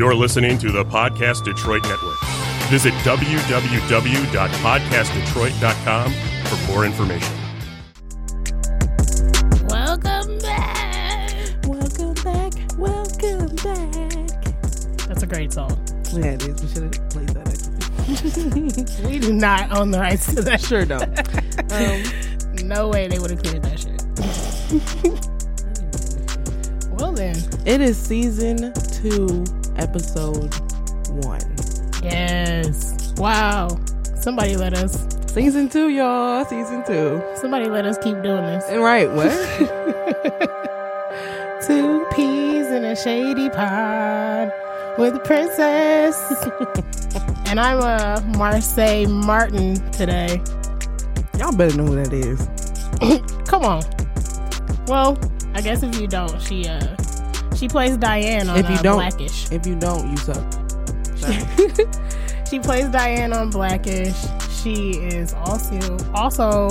You're listening to the Podcast Detroit Network. Visit www.podcastdetroit.com for more information. Welcome back. Welcome back. Welcome back. That's a great song. Yeah, it is. We should have played that actually. We do not own the rights to that. Sure don't. um, No way they would have cleared that shit. well then, it is season two, episode one. yes. Wow. Somebody let us. Season two, y'all. Season two. Somebody let us keep doing this. Right, what? Two peas in a shady pod with a princess. and I'm a Marsai Martin today. y'all better know who that is. Come on. Well, I guess if you don't, she uh she plays Diane on If you uh, don't- Blackish. If you don't, you suck. She plays Diane on Blackish. She is also also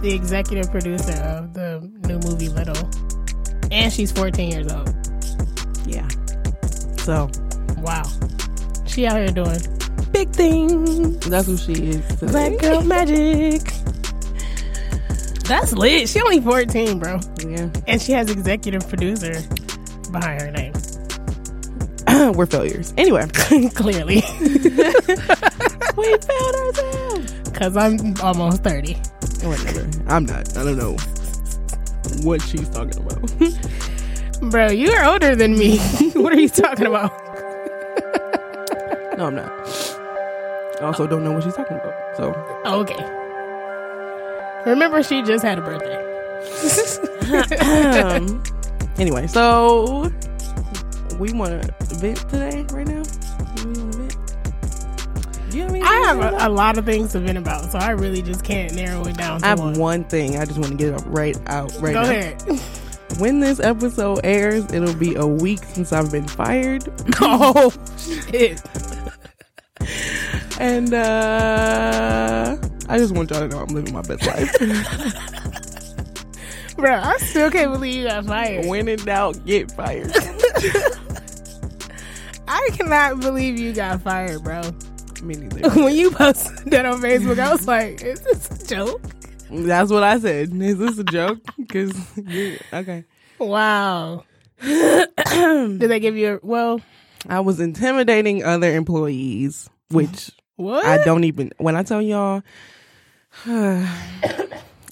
the executive producer of the new movie Little. And she's 14 years old. Yeah. So, Wow. She out here doing big things. that's who she is. today. Black girl magic. That's lit. She only 14, bro. Yeah. And she has executive producer behind her name. We're failures. Anyway, Clearly. we failed ourselves. Because I'm almost 30. Whatever. I'm not. I don't know what she's talking about. Bro, you're older than me. what are you talking about? no, I'm not. I also don't know what she's talking about. So, Okay. Remember, she just had a birthday. Anyway, so we want to vent today, right now. We want to vent? You anything I to have a, a lot of things to vent about, so I really just can't narrow it down to I have one. one thing. I just want to get it right out right Go now. ahead. When this episode airs, it'll be a week since I've been fired. oh, shit. And uh I just want y'all to know I'm living my best life. Bro, I still can't believe you got fired. when in doubt, get fired. I cannot believe you got fired, bro. Me neither. when you posted that on Facebook, I was like, is this a joke? That's what I said. Is this a joke? Because okay, Wow. Did they give you a, well, I was intimidating other employees, which what? I don't even. When I tell y'all, I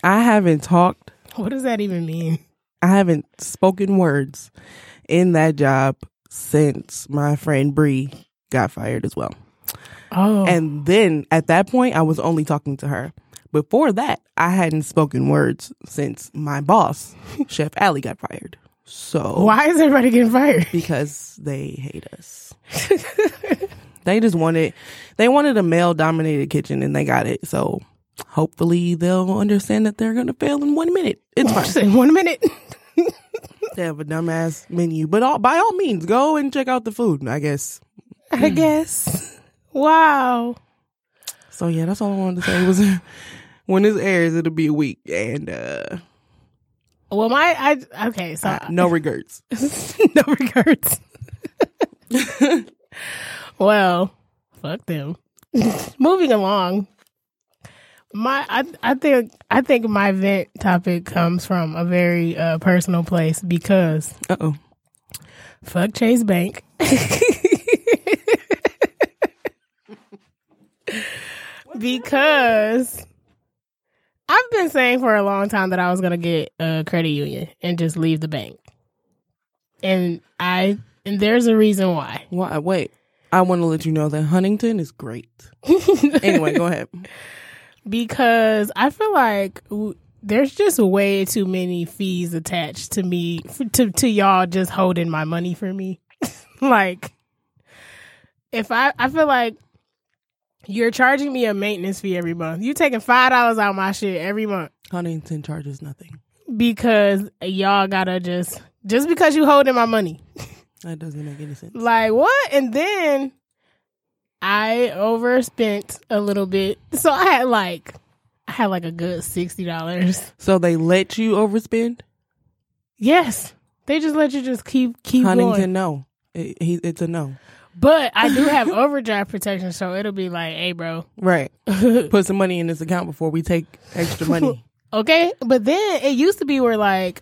haven't talked. What does that even mean? I haven't spoken words in that job since my friend Bree got fired as well. Oh. And then at that point, I was only talking to her. Before that, I hadn't spoken words since my boss, Chef Allie, got fired. So why is everybody getting fired? Because they hate us. they just wanted they wanted a male dominated kitchen and they got it. So hopefully they'll understand that they're gonna fail in one minute. It's fine. Say one minute. they have a dumbass menu. But all, by all means, go and check out the food, I guess. I guess. Wow. So yeah, that's all I wanted to say was when this airs, it'll be a week and uh Well, my I okay, so uh, no regrets. no regrets. well, fuck them. Moving along. My I I think I think my vent topic comes from a very uh, personal place because Uh oh. fuck Chase Bank. because I've been saying for a long time that I was gonna get a credit union and just leave the bank. And I and there's a reason why. Why wait. I want to let you know that Huntington is great. anyway, go ahead. Because I feel like w- there's just way too many fees attached to me f- to to y'all just holding my money for me. like if I I feel like you're charging me a maintenance fee every month. You're taking five dollars out of my shit every month Huntington charges nothing. because y'all gotta just just because you holding my money. That doesn't make any sense. Like what? And then I overspent a little bit, so I had like I had like a good sixty dollars. So they let you overspend? Yes, they just let you just keep keep Huntington, going. no. It, he, it's a no. But I do have overdraft protection, so it'll be like, hey, bro. Right. Put some money in this account before we take extra money. Okay. But then it used to be where like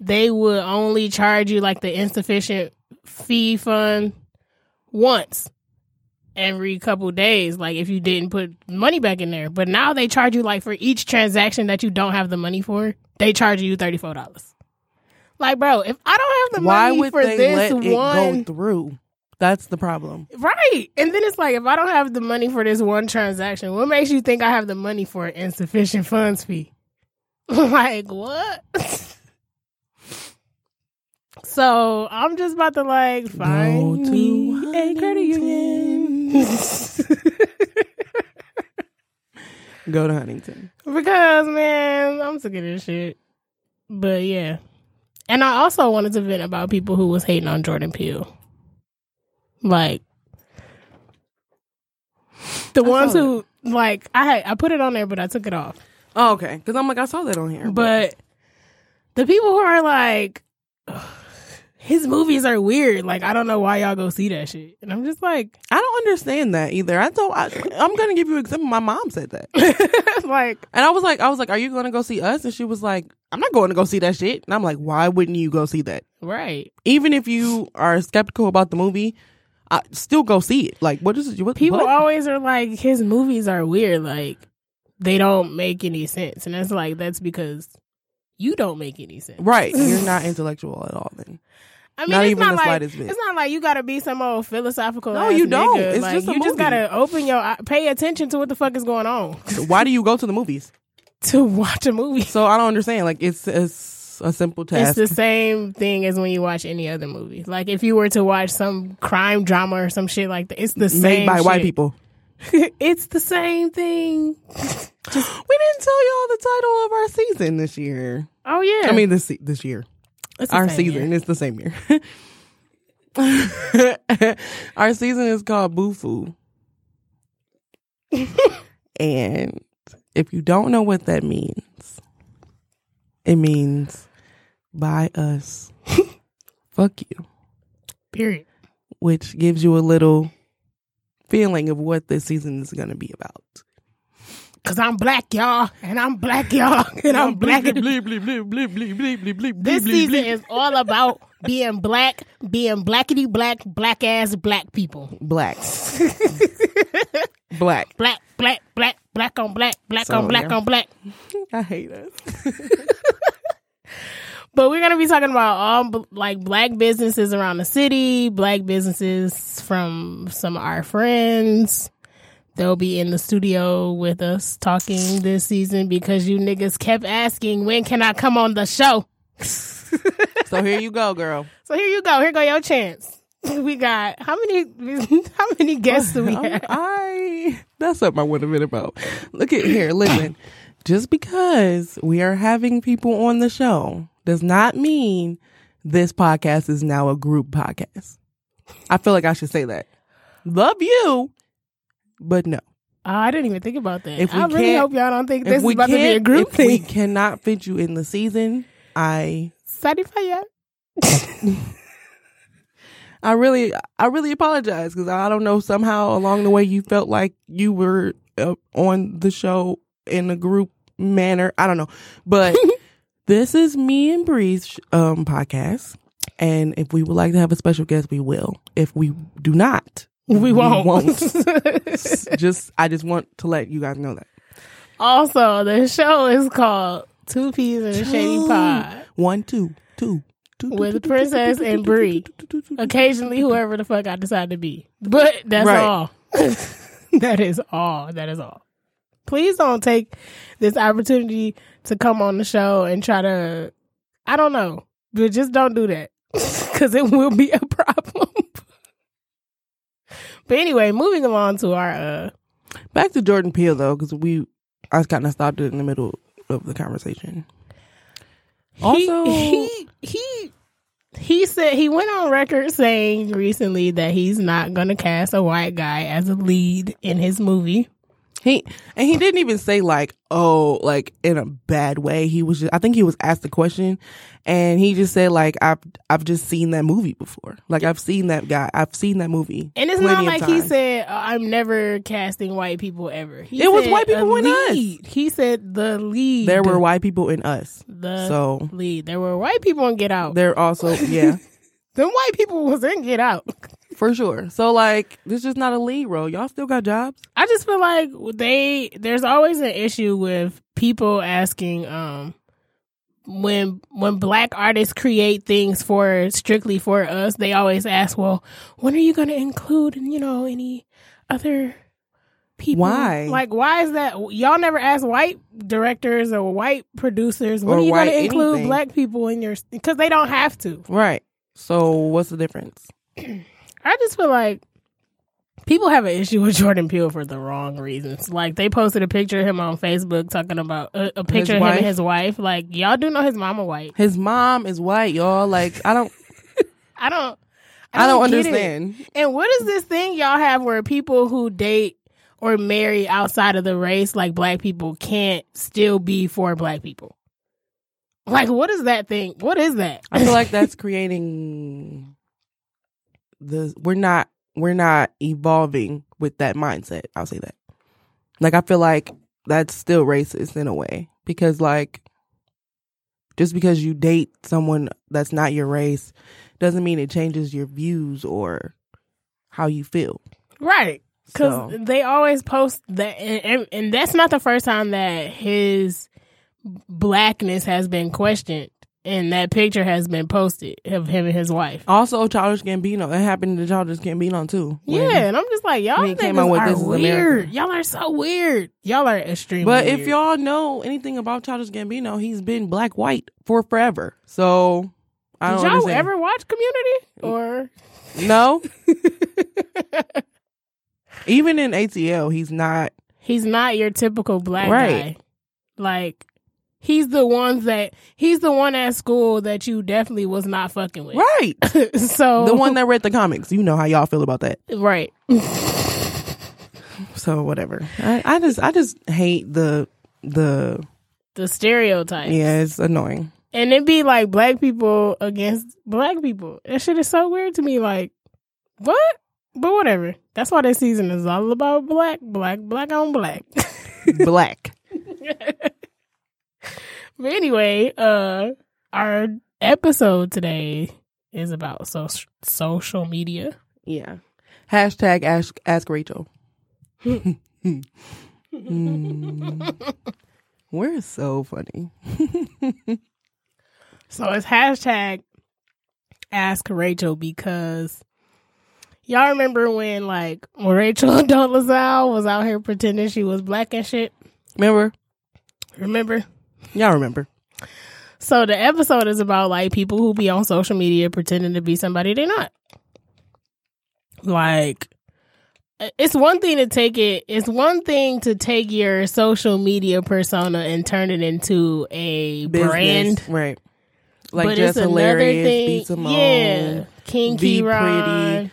they would only charge you like the insufficient fee fund once every couple days, like if you didn't put money back in there. But now they charge you like for each transaction that you don't have the money for, they charge you thirty four dollars. Like, bro, if I don't have the Why money would for this one, go through? That's the problem. right? And then it's like, if I don't have the money for this one transaction, what makes you think I have the money for an insufficient funds fee? like what? so I'm just about to like find to me a credit union. Go to Huntington. Because man, I'm sick of this shit. But yeah. And I also wanted to vent about people who was hating on Jordan Peele. Like the I ones who like I had I put it on there but I took it off. Oh, okay. Because I'm like, I saw that on here. But the people who are like "Ugh, his movies are weird. Like I don't know why y'all go see that shit. And I'm just like I don't understand that either. I told I, I'm gonna give you an example. My mom said that, like and I was like, I was like, "Are you gonna go see us?" And she was like, "I'm not going to go see that shit." And I'm like, "Why wouldn't you go see that? right. Even if you are skeptical about the movie, I still go see it. Like, what is it? What, People what? always are like his movies are weird. Like they don't make any sense. And that's like that's because you don't make any sense. right? You're not intellectual at all. Then I mean, Not it's even not the like slightest bit. it's not like you got to be some old philosophical. No, you don't. nigga. It's like, just you just gotta open your eye- pay attention to what the fuck is going on why do you go to the movies? to watch a movie. So I don't understand. Like, it's it's a simple test. It's the same thing as when you watch any other movie. Like if you were to watch some crime drama or some shit like that, it's the same. made by white people. it's the same thing. we didn't tell y'all the title of our season this year. Oh yeah. I mean, this this year. It's our season year. is the same year. our season is called Bufu. and if you don't know what that means, it means by us. Fuck you. Period. Which gives you a little feeling of what this season is going to be about. Cause I'm black, y'all, and I'm black, y'all, and I'm black. This season is all about being black, being blackity black, black ass black people. Blacks. black. Black, black, black, black on black, black so, on black yeah. on black. I hate us. but we're gonna be talking about all like black businesses around the city, black businesses from some of our friends, They'll be in the studio with us talking this season because you niggas kept asking when can I come on the show. So here you go, girl. So here you go. Here go your chance. We got how many how many guests do we have? I that's something I would have been about. Look at here, listen. Just because we are having people on the show does not mean this podcast is now a group podcast. I feel like I should say that. Love you, but no. I didn't even think about that. If we I really hope y'all don't think this is about to be a group if we cannot fit you in the season, I Sorry for ya. I really, I really apologize because I don't know somehow along the way you felt like you were uh, on the show in a group manner. I don't know, but this is me and Bree's um podcast, and if we would like to have a special guest, we will. If we do not, We won't. just I just want to let you guys know that also, the show is called Two Peas in a Shady. Pod. one, two, two. With two, Princess two, and Bree. two. Occasionally, whoever the fuck I decide to be. But that's Right. all. that is all. That is all. Please don't take this opportunity to come on the show and try to, I don't know, but just don't do that because it will be a problem. But anyway, moving along to our, uh, Back to Jordan Peele though, because we I kind of stopped it in the middle of the conversation. Also- he, he he he said he went on record saying recently that he's not going to cast a white guy as a lead in his movie. He and he didn't even say like, oh, like in a bad way. He was just I think he was asked the question and he just said like I've I've just seen that movie before. Like I've seen that guy. I've seen that movie. And it's not like he said, "Oh, "I'm never casting white people ever." He It was white people in us. He said the lead. there were white people in us. the So lead. There were white people in Get Out. they're also yeah. Them white people was in Get Out. For sure. So like this is not a lead role. Y'all still got jobs? I just feel like they there's always an issue with people asking um when when black artists create things for strictly for us, they always ask, "Well, when are you going to include, you know, any other people?" Why? Like, why is that? Y'all never ask white directors or white producers, "When Or are you going to include anything. black people in your?" Because they don't have to. Right. So what's the difference? I just feel like people have an issue with Jordan Peele for the wrong reasons. Like they posted a picture of him on Facebook talking about uh, a, a picture of him and his wife. Like y'all do know his mama white. His mom is white, y'all. Like I don't I don't. I don't get it. understand. And what is this thing y'all have where people who date or marry outside of the race, like black people, can't still be for black people? Like, what is that thing? What is that? I feel like that's creating the we're not we're not evolving with that mindset. I'll say that. Like I feel like that's still racist in a way because like just because you date someone that's not your race doesn't mean it changes your views or how you feel. Right. Because So- they always post that, and, and, and that's not the first time that his blackness has been questioned, and that picture has been posted of him and his wife. Also, Childish Gambino. That happened to Childish Gambino too. Yeah, and I'm just like, y'all he came out with are This weird. Y'all are so weird. Y'all are extremely. But weird. if y'all know anything about Childish Gambino, he's been black white for forever. So I did y'all understand. ever watch Community or? No. Even in ATL, he's not. He's not your typical black Right. guy. Like he's the ones that he's the one at school that you definitely was not fucking with. Right. so The one that read the comics. You know how y'all feel about that. right. So whatever. I, I just I just hate the the The stereotype. yeah, it's annoying. And it'd be like black people against black people. That shit is so weird to me. Like, what? But whatever. That's why this season is all about black, black, black on black. Black. but anyway, uh our episode today is about so- social media. Yeah. Hashtag ask ask Rachel. Mm. We're so funny. So it's hashtag ask Rachel because y'all remember when like Rachel Dolezal was out here pretending she was black and shit? Remember? Remember? Y'all remember. So the episode is about like people who be on social media pretending to be somebody they're not. Like it's one thing to take it it's one thing to take your social media persona and turn it into a brand. Right. Like but just it's hilarious, another thing. yeah. King. Pretty.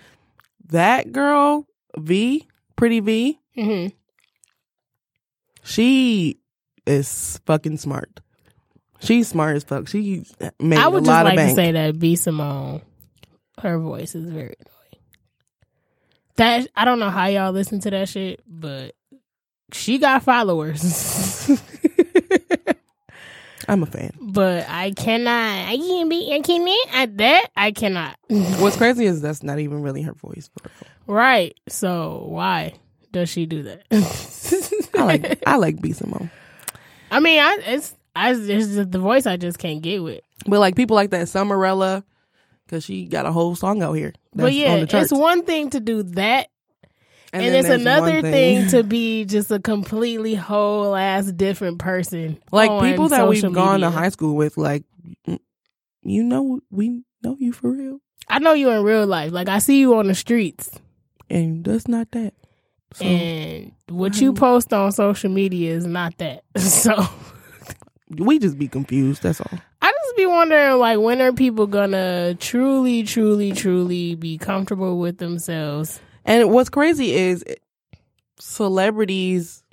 That girl, V, Pretty Vee, hmm she is fucking smart. She's smart as fuck. She made I would a just like to say that B Simone, her voice is very annoying. That I don't know how y'all listen to that shit, but she got followers. I'm a fan. but I cannot. I can't be. I can't. I, that I cannot. What's crazy is that's not even really her voice. Right. So why does she do that? I like I like B Simone. I mean, I it's I it's just the voice I just can't get with. But like people like that Summerella, because she got a whole song out here. but yeah, it's one thing to do that And, then it's another one thing. to be just a completely whole ass different person. like people that we've gone to high school with. Like, you know, we know you for real, I know you in real life. Like I see you on the streets, and that's not that. So and what you post on social media is not that. So we just be confused. That's all. I just be wondering, like, when are people gonna truly, truly, truly be comfortable with themselves? And what's crazy is celebrities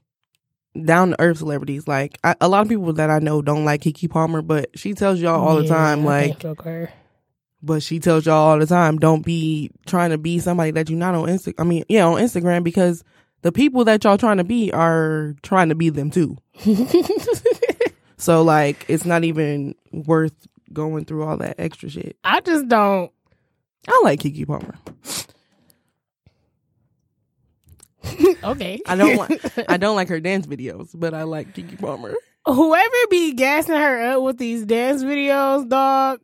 down to earth celebrities. Like I, a lot of people that I know don't like Keke Palmer, but she tells y'all all the Yeah, time, I like, can't fuck her. But she tells y'all all the time, don't be trying to be somebody that you're not on Insta. I mean, yeah, on Instagram because the people that y'all trying to be are trying to be them too. So like, it's not even worth going through all that extra shit. I just don't. I like Keke Palmer. Okay, I don't like I don't like her dance videos, but I like Keke Palmer. whoever be gassing her up with these dance videos, dog.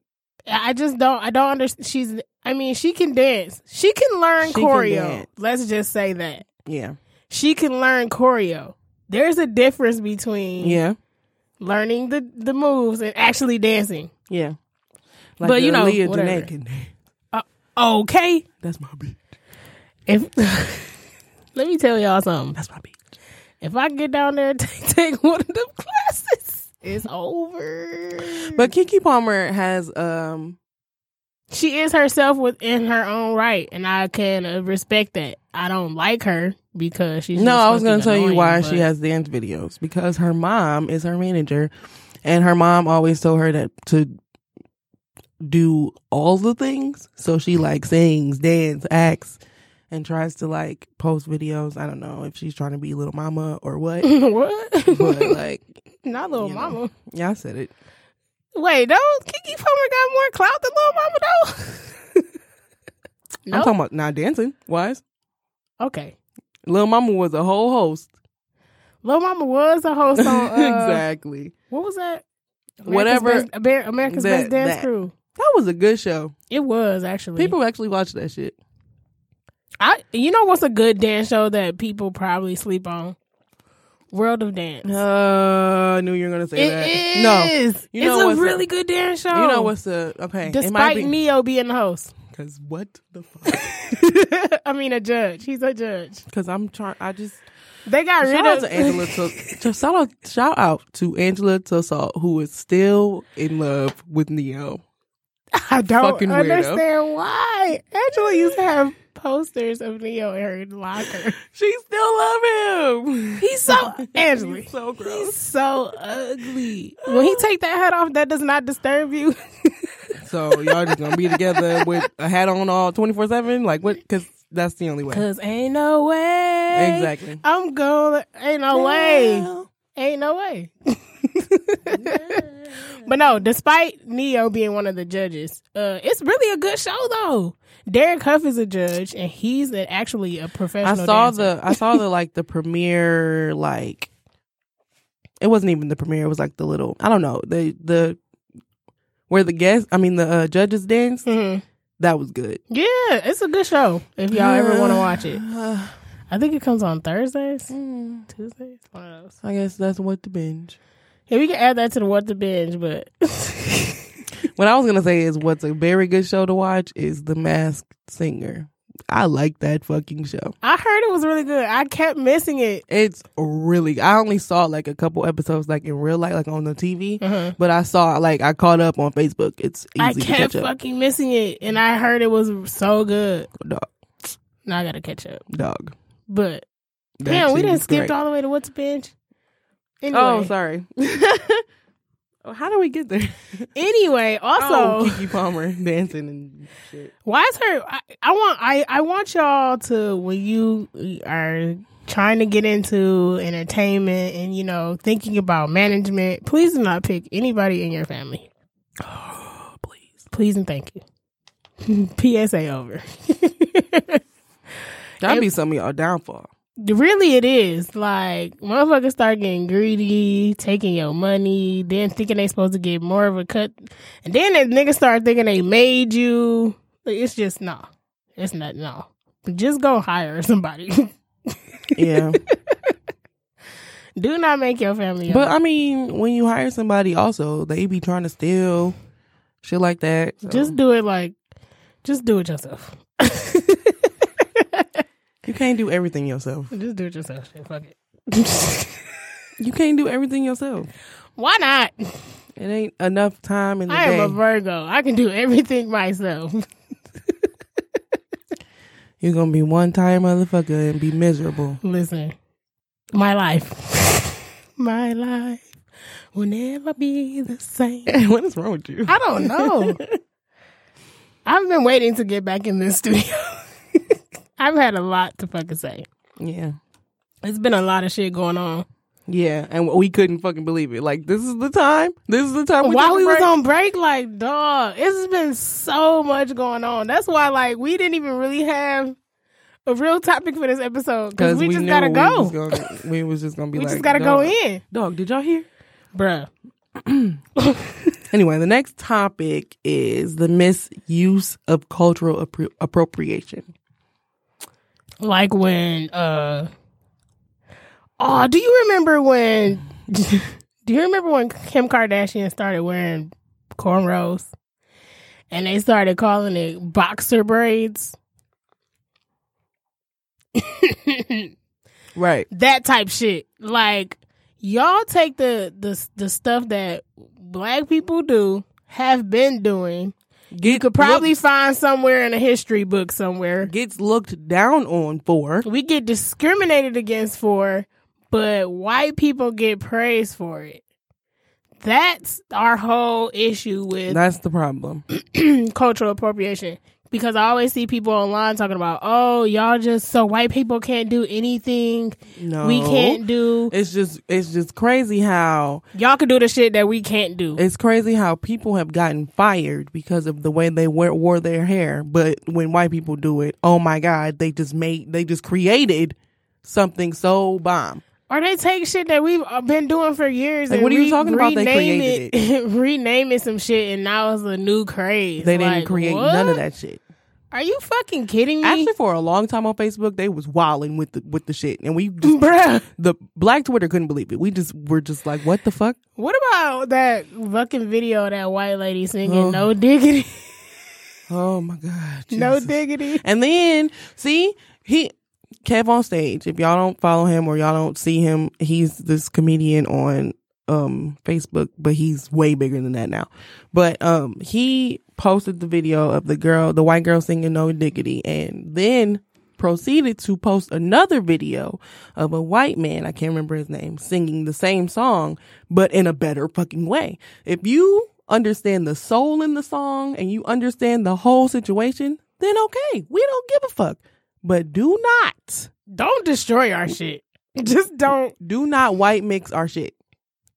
I just don't. I don't understand. She's. I mean, she can dance. She can learn She choreo. dance. Let's just say that Yeah, she can learn choreo. There's a difference between yeah, learning the the moves and actually dancing. yeah. Like But, you uh, know, Leah whatever. Can dance. Okay, That's my bitch. if let me tell y'all something. That's my bitch. If I get down there and take, take one of them classes, it's over. But Keke Palmer has um she is herself within her own right, and I can uh, respect that. I don't like her because she's no, I was gonna fucking tell you why but- she has dance videos because her mom is her manager, and her mom always told her that to do all the things. So she like sings, dance, acts, and tries to like post videos. I don't know if she's trying to be Lil Mama or what, what? but like, Not little you know. mama. yeah, I said it. Wait, don't Keke Palmer got more clout than Lil Mama though? I'm talking about not dancing. Wise, Okay, Lil Mama was a whole host. Lil Mama was a host on uh, exactly. What was that? America's Whatever- Best, America's that- Best Dance that. Crew. That was a good show. It was actually. People actually watch that shit. I you know what's a good dance show that people probably sleep on? World of Dance. Uh, I knew you were gonna say It that. No. You know it's a really good dance show. you know what's the okay? Despite be Ne-Yo being the host. because what the fuck? I mean, a judge. He's a judge. Because I'm trying. I just They got rid shout out of to Angela. To, to shout out, shout out to Angela Tussauds, who is still in love with Ne-Yo. I don't understand why. Angela used to have posters of Ne-Yo in her locker. She still love him. He's so Angela. He's so He's so ugly. When he take that hat off, that does not disturb you. So y'all just gonna be together with a hat on all twenty four seven? Like what? Because that's the only way. Cause ain't no way. Exactly. I'm going. Ain't no way. Ain't no way. but no, despite Ne-Yo being one of the judges, uh, it's really a good show though. Derek Hough is a judge, and he's a, actually a professional. I saw dancer. the I saw the like the premiere like it wasn't even the premiere it was like the little I don't know the the where the guests I mean the uh, judges danced Mhm. that was good Yeah, it's a good show. If y'all ever want to watch it, I think it comes on Thursdays, Tuesdays, one of those. I guess that's what the binge Yeah, we can add that to the what to binge, but what I was gonna say is what's a very good show to watch is The Masked Singer I like that fucking show I heard it was really good. I kept missing it. it's really I only saw like a couple episodes like in real life like on the TV Uh-huh. but I saw like I caught up on Facebook it's easy I to kept catch up fucking missing it, and I heard it was so good. dog Now I gotta catch up. dog But That damn, we shit didn't is skip great. all the way to what's binge. Anyway, Oh, sorry. How do we get there? anyway, also, oh, Keke Palmer dancing and shit. why is her? I, I want I I want y'all to when you are trying to get into entertainment and you know thinking about management, please do not pick anybody in your family. Oh, please. Please and thank you. PSA over. That'd be some of y'all downfall. Really, it is. Like, motherfuckers start getting greedy, taking your money, then thinking they supposed to get more of a cut. And then that niggas start thinking they made you. Like, it's just, no. It's not, no. Just go hire somebody. Yeah. Do not make your family. but. I mean, when you hire somebody also, they be trying to steal shit like that. so just do it like, just do it yourself. You can't do everything yourself. just do it yourself. Shit, fuck it. You can't do everything yourself. Why not? It ain't enough time in the I day. am a Virgo. I can do everything myself. You're gonna be one tired motherfucker and be miserable. Listen, my life. My life will never be the same. what is wrong with you? I don't know. I've been waiting to get back in this studio. I've had a lot to fucking say. Yeah. It's been a lot of shit going on. Yeah, and we couldn't fucking believe it. Like, this is the time. This is the time. We While we was on break, like, dog, it's been so much going on. That's why, like, we didn't even really have a real topic for this episode because we, just gotta we go. Was gonna, we was just gonna be we like, just gotta go in, Dog, did y'all hear? bruh. Anyway, the next topic is the misuse of cultural appro- appropriation. Like when, uh, oh, do you remember when? do you remember when Kim Kardashian started wearing cornrows, and they started calling it boxer braids? Right. that type shit. Like y'all take the the the stuff that black people do have been doing. Get, You could probably looks- find somewhere in a history book somewhere. gets looked down on for. We get discriminated against for, but white people get praised for it. That's our whole issue with That's the problem. cultural appropriation. Because I always see people online talking about, oh, y'all just so white people can't do anything No, we can't do. It's just it's just crazy how Y'all can do the shit that we can't do. it's crazy how people have gotten fired because of the way they wear, wore their hair. But when white people do it, oh my god, they just made they just created something so bomb. Or they take shit that we've uh, been doing for years. Like, and what are you re- talking about? They created it, it some shit, and now it's a new craze. They didn't create what? none of that shit. Are you fucking kidding me, Actually, for a long time on Facebook, they was wilding with the with the shit, and we just, bruh? the black Twitter couldn't believe it. We just were just like, what the fuck? What about that fucking video of that white lady singing Oh. "No Diggity, Oh my god, No Diggity"? And then see he KevOnStage. If y'all don't follow him or y'all don't see him, he's this comedian on um Facebook, but he's way bigger than that now. But um he posted the video of the girl, the white girl singing No Diggity, and then proceeded to post another video of a white man, I can't remember his name, singing the same song, but in a better fucking way. If you understand the soul in the song and you understand the whole situation, then okay, we don't give a fuck. But do not, Don't destroy our shit. Just don't. do not white mix our shit.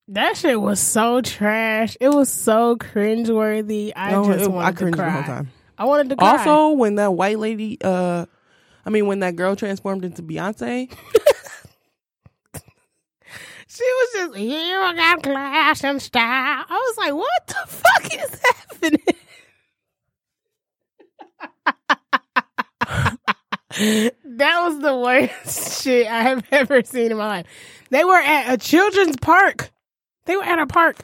That shit was so trash. It was so cringeworthy. I No, just it- wanted I to cringed cry. the whole time. I wanted to cry. Also, when that white lady, uh, I mean, when that girl transformed into Beyonce, She was just, you got class and style. I was like, what the fuck is happening? That was the worst shit I have ever seen in my life. They were at a children's park. They were at a park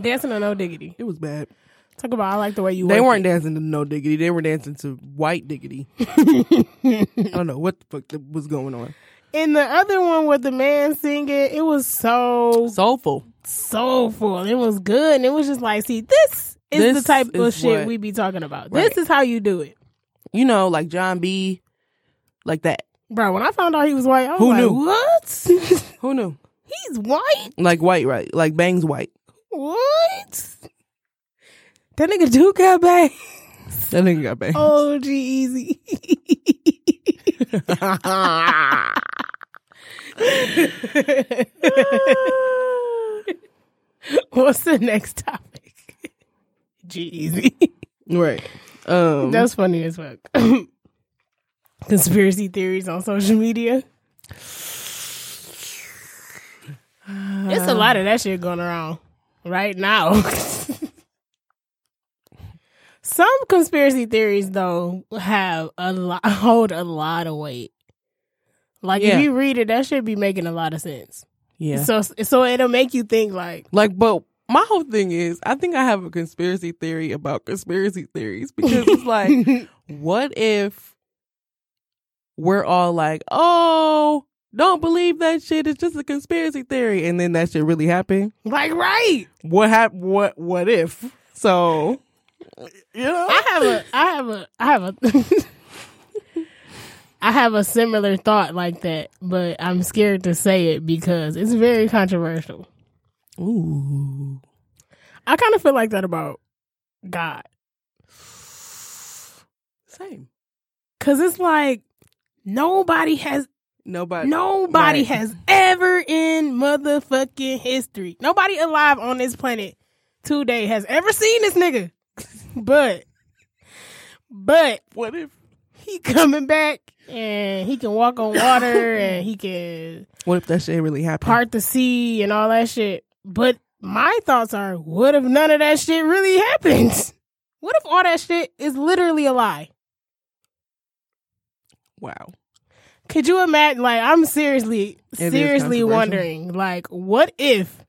dancing to No Diggity. it was bad. Talk about I like the way you. They weren't it. dancing to no diggity. They were dancing to white diggity. I don't know what the fuck was going on. And the other one with the man singing, it was so Soulful. soulful. It was good. And it was just like, see, this is This the type of shit what- we be talking about. Right. This is how you do it. You know, like Jon B. Like that. Bro, when I found out he was white, I was Who like, knew? what? Who knew? He's white? Like white, right? Like Bang's white. What? That nigga do got bang. That nigga got bang. Oh, G-Eazy. What's the next topic? G-Eazy. right. Um, That's funny as fuck. Conspiracy theories on social media. It's a lot of that shit going around right now. Some conspiracy theories though have a lot hold a lot of weight. Like Yeah. if you read it, that should be making a lot of sense. yeah. So so it'll make you think like, Like, but my whole thing is, I think I have a conspiracy theory about conspiracy theories because it's like, what if we're all like, oh, don't believe that shit. It's just a conspiracy theory, and then that shit really happened. like right. What hap- What? What if? So, you know, I have a I have a I have a I have a similar thought like that, but I'm scared to say it because it's very controversial. Ooh. I kind of feel like that about God. Same. Cause it's like nobody has Nobody. nobody Right. has ever in motherfucking history. Nobody alive on this planet today has ever seen this nigga. but but What if? he coming back and he can walk on water and he can What if that shit really happened? part the sea and all that shit. But my thoughts are, what if none of that shit really happens? What if all that shit is literally a lie? wow. Could you imagine? Like, I'm seriously, It seriously wondering, like, what if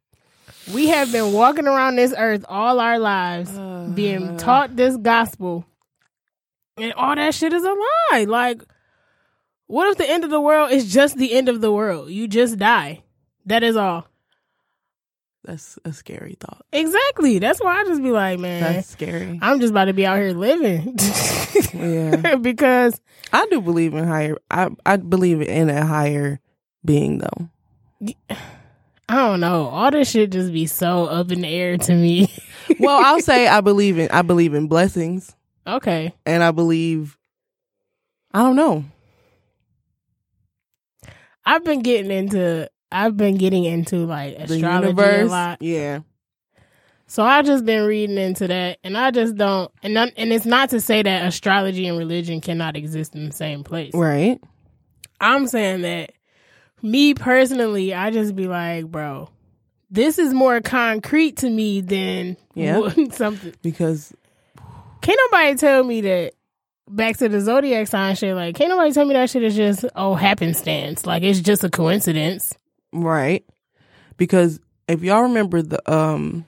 we have been walking around this earth all our lives, being uh. taught this gospel, and all that shit is a lie? Like, what if the end of the world is just the end of the world? You just die. That is all. That's a scary thought. Exactly. That's why I just be like, man, That's scary. I'm just about to be out here living. Yeah. because I do believe in higher. I I believe in a higher being though. I don't know. All this shit just be so up in the air to me. Well, I'll say I believe in I believe in blessings, okay. and I believe. I don't know. I've been getting into I've been getting into like astrology a lot. Yeah. So I've just been reading into that and I just don't and and it's not to say that astrology and religion cannot exist in the same place. Right. I'm saying that me personally, I just be like, bro, this is more concrete to me than Yeah. something. Because Can't nobody tell me that. Back to the zodiac sign shit, like can't nobody tell me that shit is just oh happenstance, like it's just a coincidence. Right. Because if y'all remember the um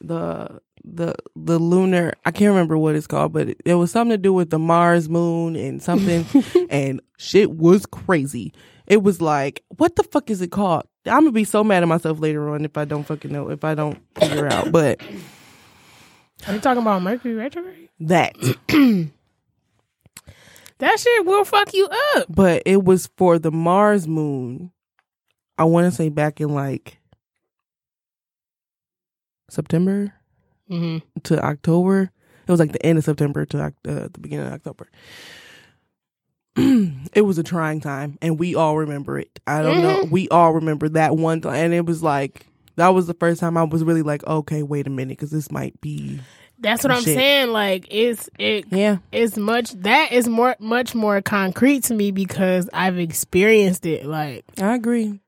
the the the lunar I can't remember what it's called, but it, it was something to do with the Mars moon and something and shit was crazy. It was like, what the fuck is it called? I'm gonna be so mad at myself later on if I don't fucking know, if I don't figure out. But Are you talking about Mercury retrograde? that. That shit will fuck you up. But it was for the Mars moon. I wanna say back in like September Mm-hmm. to October. It was like the end of September to uh, the beginning of October. it was a trying time, and we all remember it. I don't know. We all remember that one time, and it was like that was the first time I was really like, okay, wait a minute, because this might be, That's what I'm Shit. saying. Like it's it yeah, it's much that is more much more concrete to me because I've experienced it. Like I agree.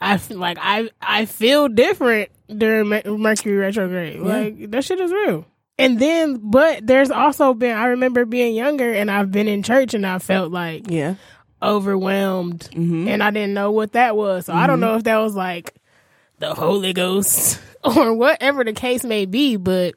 I like I I feel different during Mercury retrograde. Yeah. Like that shit is real. And then, but there's also been. I remember being younger, and I've been in church, and I felt like Yeah, overwhelmed, hmm and I didn't know what that was. So I don't know if that was like the Holy Ghost or whatever the case may be. But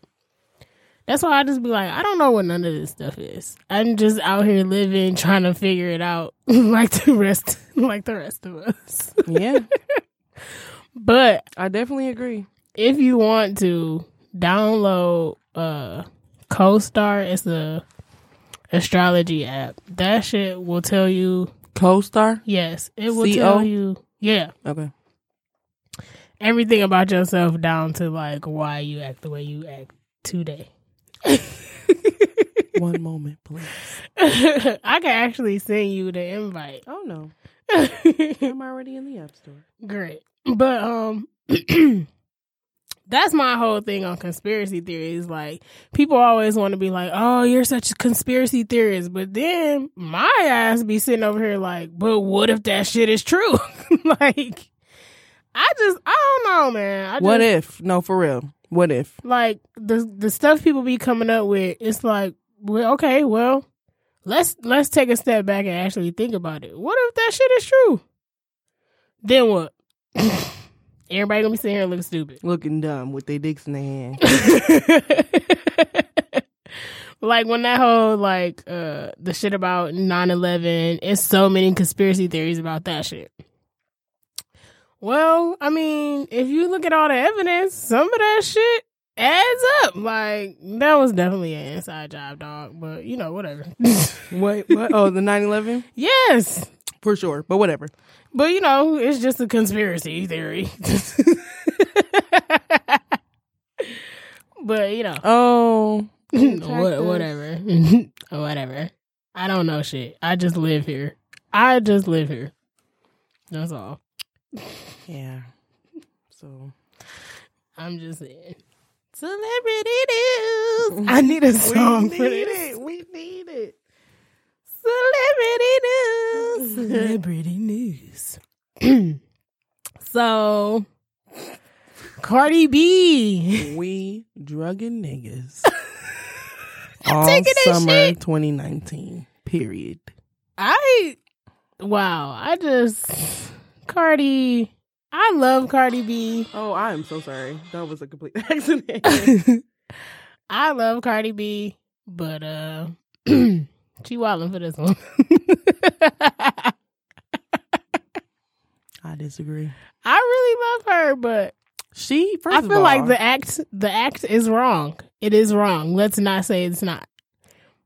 that's why I just be like, I don't know what none of this stuff is. I'm just out here living, trying to figure it out, like the rest, like the rest of us. yeah. but I definitely agree. if you want to download uh CoStar, it's a astrology app. That shit will tell you Co-star. yes, it will CO? tell you yeah, Okay. everything about yourself down to like why you act the way you act today. One moment, please. I can actually send you the invite. Oh no, I'm already in the app store. Great. But um that's my whole thing on conspiracy theories. Like people always want to be like, "Oh, you're such a conspiracy theorist," but then my ass be sitting over here like, "But what if that shit is true?" like I just I don't know, man. I What if? No, for real. What if? like the the stuff people be coming up with? It's like, well, okay, well, let's let's take a step back and actually think about it. What if that shit is true? Then what? Everybody gonna be sitting here looking stupid. Looking dumb with their dicks in their hand. like when that whole like uh the shit about 9-11 it's so many conspiracy theories about that shit well i mean if you look at all the evidence some of that shit adds up. Like that was definitely an inside job, dog. But you know, whatever. Wait, what? Oh, the 9/11 yes, for sure, but whatever. but you know, it's just a conspiracy theory. but you know, Oh, what, whatever, whatever. I don't know shit. I just live here. I just live here. That's all. Yeah. So I'm just saying. Celebrity news. I need a song for this. We need it. Celebrity news. Celebrity news. so, Cardi B. We drugging niggas. All summer 2019. Period. I, wow, I just, Cardi, I love Cardi B. Oh, I am so sorry. That was a complete accident. I love Cardi B, but, uh, she wilding for this one. I disagree. I really love her, but She first I of feel all, like the act the act is wrong. It is wrong. Let's not say it's not.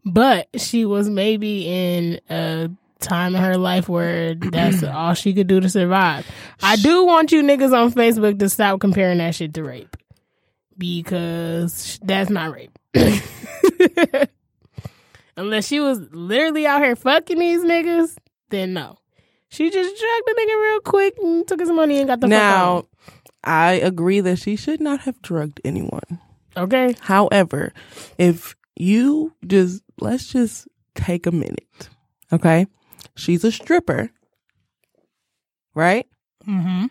But she was maybe in a time in her life where that's all she could do to survive. I do want you niggas on Facebook to stop comparing that shit to rape. Because that's not rape. Unless she was literally out here fucking these niggas, then no. She just drugged the nigga real quick and took his money and got the fuck now out. I agree that she should not have drugged anyone. Okay. However, if you just let's just take a minute, okay? She's a stripper, right? Mm-hmm.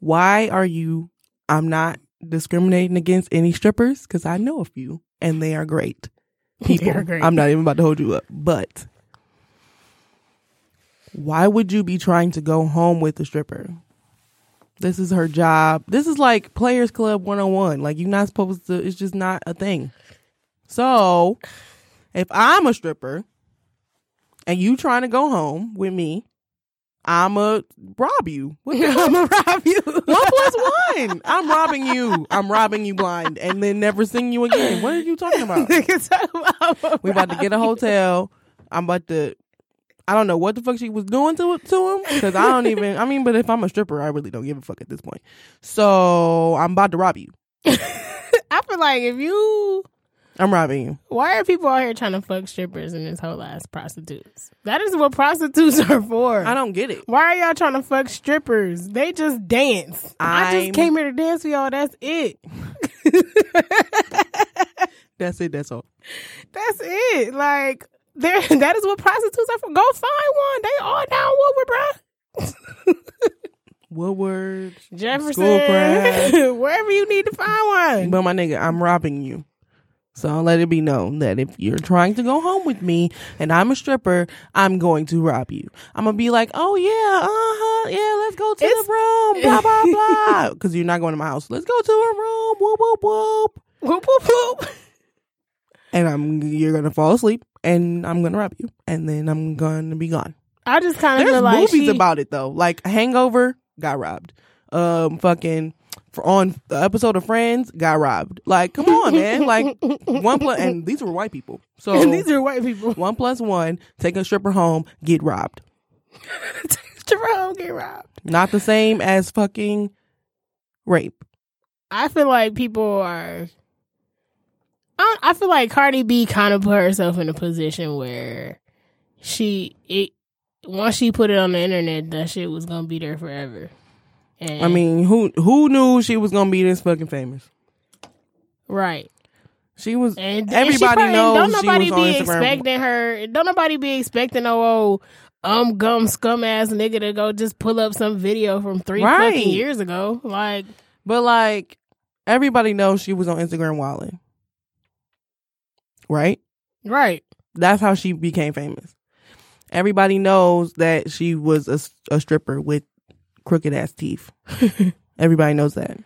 Why are you? I'm not discriminating against any strippers because I know a few and they are great people. They're great. I'm not even about to hold you up, but why would you be trying to go home with a stripper? This is her job. This is like Players Club 101. Like you're not supposed to. It's just not a thing. So, if I'm a stripper and you trying to go home with me, I'ma rob you. I'ma rob you. One plus one. I'm robbing you. I'm robbing you blind and then never seeing you again. What are you talking about? We about to get a hotel. I'm about to. I don't know what the fuck she was doing to to him because I don't even. I mean, but if I'm a stripper, I really don't give a fuck at this point. So I'm about to rob you. I feel like if you, I'm robbing you. why are people out here trying to fuck strippers and this whole ass prostitutes? That is what prostitutes are for. I don't get it. Why are y'all trying to fuck strippers? They just dance. i I'm- just came here to dance with y'all. That's it. That's it. That's all. That's it. Like there, that is what prostitutes are for. Go find one. They all down Woodward, bruh. Woodward, Jefferson, wherever you need to find one. But my nigga, I'm robbing you. So let it be known that if you're trying to go home with me and I'm a stripper, I'm going to rob you. I'm gonna be like, oh yeah, uh huh, yeah, let's go to It's- the room, blah blah blah. Because you're not going to my house. Let's go to a room, whoop whoop whoop. Whoop whoop whoop. And I'm you're gonna fall asleep, and I'm gonna rob you, and then I'm gonna be gone. I just kind of There's feel like movies she, about it though, like Hangover got robbed. Um, fucking on the episode of Friends got robbed. Like, come on, man. Like one plus, and these were white people. So and these are white people. one plus one, take a stripper home, get robbed. Jerome get robbed. Not the same as fucking rape. I feel like people are. I, I feel like Cardi B kind of put herself in a position where she it once she put it on the internet, that shit was gonna be there forever. And, I mean, who who knew she was gonna be this fucking famous? right? She was. And and Everybody she probably, knows Don't nobody was be expecting her. Don't nobody be expecting no old um gum scum ass nigga to go just pull up some video from three Right. fucking years ago. Like But like, everybody knows she was on Instagram wilding. Right? right. That's how she became famous. Everybody knows that she was a, a stripper with crooked ass teeth. Everybody knows that.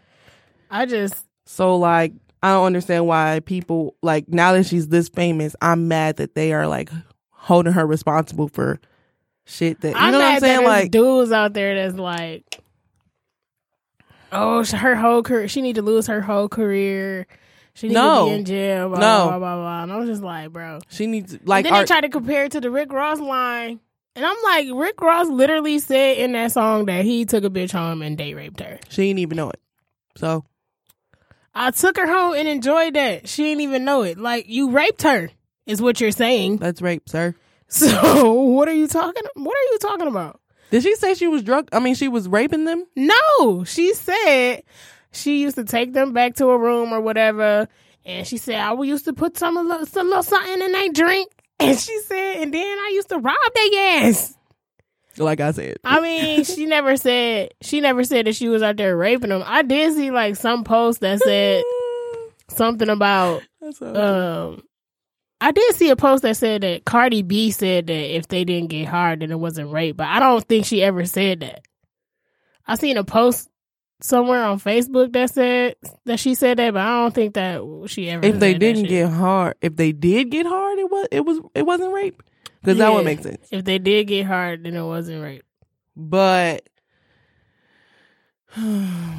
I just So like, I don't understand why people like now that she's this famous, I'm mad that they are like holding her responsible for shit that you I'm know what I'm saying. Like, dudes out there that's like, oh, her whole career, she need to lose her whole career. She needs No. to be in jail. Blah, No. blah, blah, blah. And I was just like, bro. She needs Like, like then art- they try to compare it to the Rick Ross line. And I'm like, Rick Ross literally said in that song that he took a bitch home and date raped her. she didn't even know it. So I took her home and enjoyed that. She didn't even know it. Like, you raped her, is what you're saying. that's rape, sir. So, what are you talking What are you talking about? Did she say she was drunk? I mean, she was raping them. No, she said she used to take them back to a room or whatever. And she said, I used to put some, a little- some little something in their drink. And she said, and then I used to rob their ass. Like I said, I mean, she never said she never said that she was out there raping them. I did see like some post that said something about um I did see a post that said that Cardi B said that if they didn't get hard then it wasn't rape, but I don't think she ever said that. I seen a post somewhere on Facebook that said that she said that, but I don't think that she ever if they didn't get hard, if they did get hard, it was it was it wasn't rape because that would make sense. if they did get hard then it wasn't rape. But I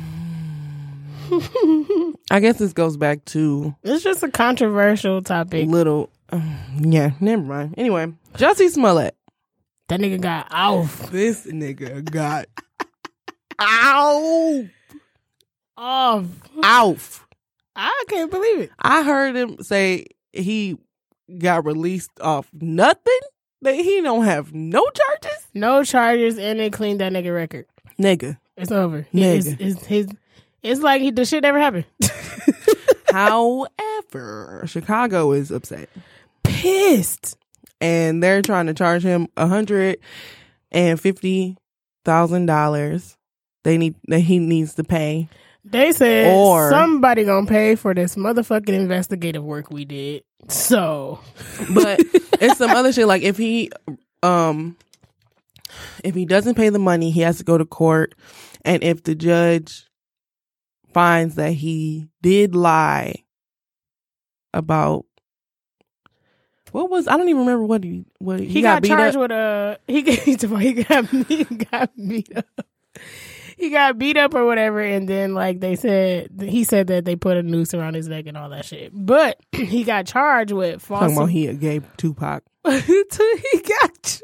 guess this goes back to It's just a controversial topic. little. yeah, never mind. Anyway, Jussie Smollett. That nigga got off. This nigga got ow Off. off. I can't believe it. I heard him say he got released off nothing. That he don't have no charges. No charges and they cleaned that nigga record. Nigga. It's over. Nigga. It's, it's his it's like he, the shit never happened. However, Chicago is upset. Pissed. and they're trying to charge him a hundred and fifty thousand dollars. They need that he needs to pay. They said Or- somebody gonna pay for this motherfucking investigative work we did. So But it's some other shit. Like if he um if he doesn't pay the money, he has to go to court. And if the judge finds that he did lie about what was I don't even remember what he what he, he, got, beat charged up. with a he got he got he got beat up. He got beat up or whatever, and then like they said, he said that they put a noose around his neck and all that shit. But he got charged with false. He a gay Tupac. he got charged.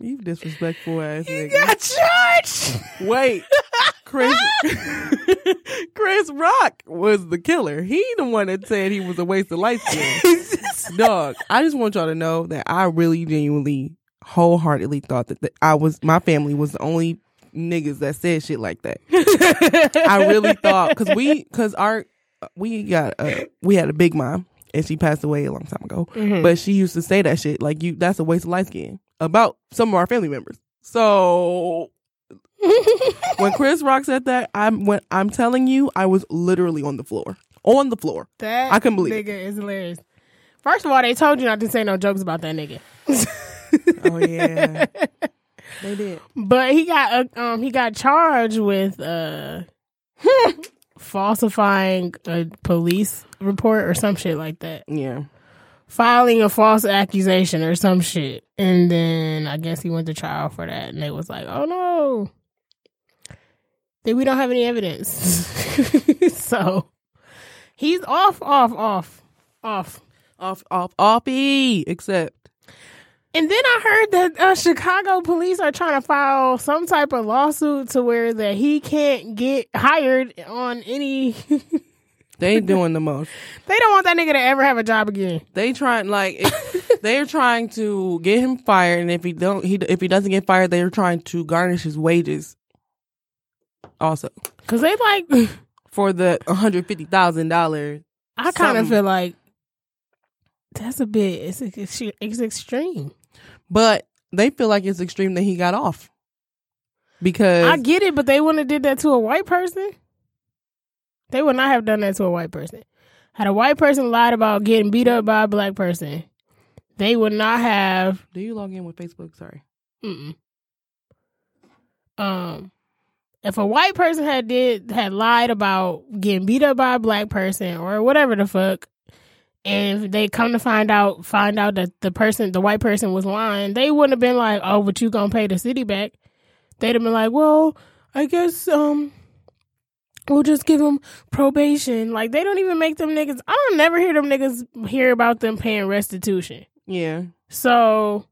You disrespectful ass He nigga. got charged. Wait, Chris Chris Rock was the killer. He the one that said he was a waste of life. Dog, I just want y'all to know that I really genuinely wholeheartedly thought that, that I was my family was the only niggas that said shit like that. I really thought cuz we cuz our we got uh, we had a big mom and she passed away a long time ago. Mhm. But she used to say that shit like you that's a waste of life skin about some of our family members. So when Chris Rock said that, I'm when I'm telling you, I was literally on the floor. On the floor. That I couldn't believe it. nigga is hilarious. First of all, they told you not to say no jokes about that nigga. Oh yeah. they did. But he got uh, um he got charged with uh falsifying a police report or some shit like that. Yeah. Filing a false accusation or some shit. And then I guess he went to trial for that and they was like, "Oh no. Then we don't have any evidence." so he's off off off off. Off off offy. Except And then I heard that uh, Chicago police are trying to file some type of lawsuit to where that he can't get hired on any. they doing the most. they don't want that nigga to ever have a job again. They trying like if, they're trying to get him fired, and if he don't, he if he doesn't get fired, they're trying to garnish his wages. Also, Cause they like, for the one hundred fifty thousand dollars. I kind of feel like that's a bit. It's it's, it's extreme. But they feel like it's extreme that he got off because I get it, but they wouldn't have did that to a white person. They would not have done that to a white person. Had a white person lied about getting beat up by a black person, they would not have do you log in with Facebook? Sorry. Mm-mm. Um, if a white person had did had lied about getting beat up by a black person or whatever the fuck, if they come to find out find out that the person the white person was lying, they wouldn't have been like, "Oh, but you gonna pay the city back?" They'd have been like, "Well, I guess um, we'll just give them probation. Like they don't even make them niggas. I don't never hear them niggas hear about them paying restitution. Yeah. So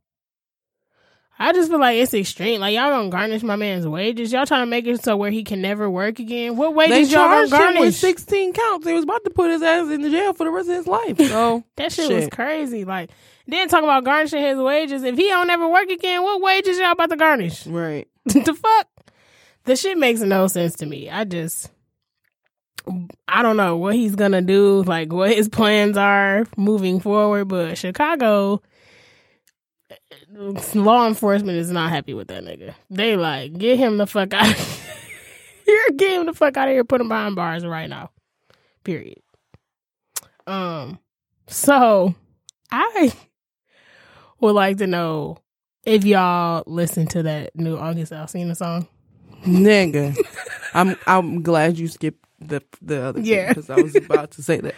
I just feel like it's extreme. Like y'all gonna garnish my man's wages. Y'all trying to make it so where he can never work again. What They wages y'all gonna charged him with garnish? 16 counts. They was about to put his ass in the jail for the rest of his life. So That shit, was crazy. Like then talking about garnishing his wages. If he don't ever work again, what wages y'all about to garnish? right. the fuck? The shit makes no sense to me. I just I don't know what he's gonna do, like what his plans are moving forward, but Chicago law enforcement is not happy with that nigga. They like, get him the fuck out here, get him the fuck out of here, put him behind bars right now. Period. Um so I would like to know if y'all listen to that new August Alsina song. Nigga. I'm I'm glad you skipped the the other Yeah. because I was about to say that.